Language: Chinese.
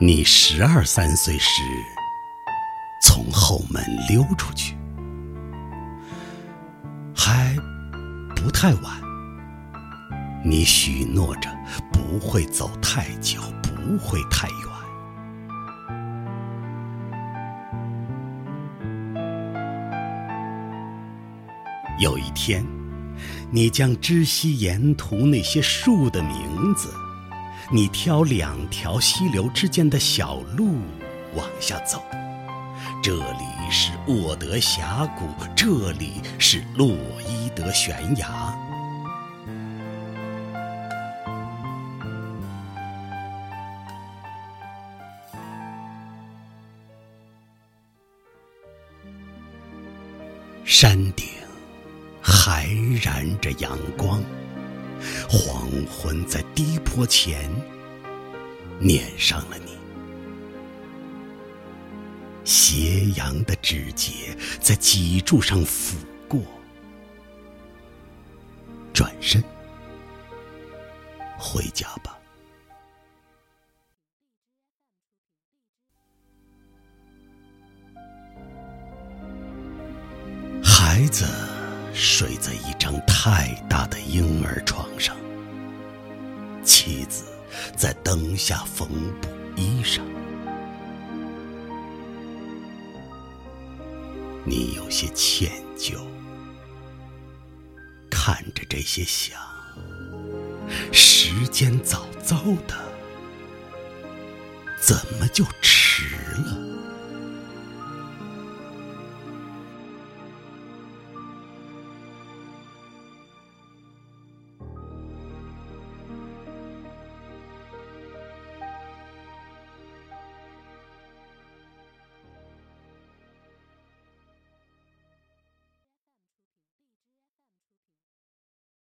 你十二三岁时从后门溜出去，还不太晚。你许诺着不会走太久，不会太远。有一天，你将知悉沿途那些树的名字，你挑两条溪流之间的小路往下走。这里是沃德峡谷，这里是洛伊德悬崖。山顶。还燃着阳光，黄昏在低坡前撵上了你，斜阳的指节在脊柱上抚过，转身回家吧，孩子。睡在一张太大的婴儿床上，妻子在灯下缝补衣裳。你有些歉疚，看着这些想，时间早早的，怎么就迟了？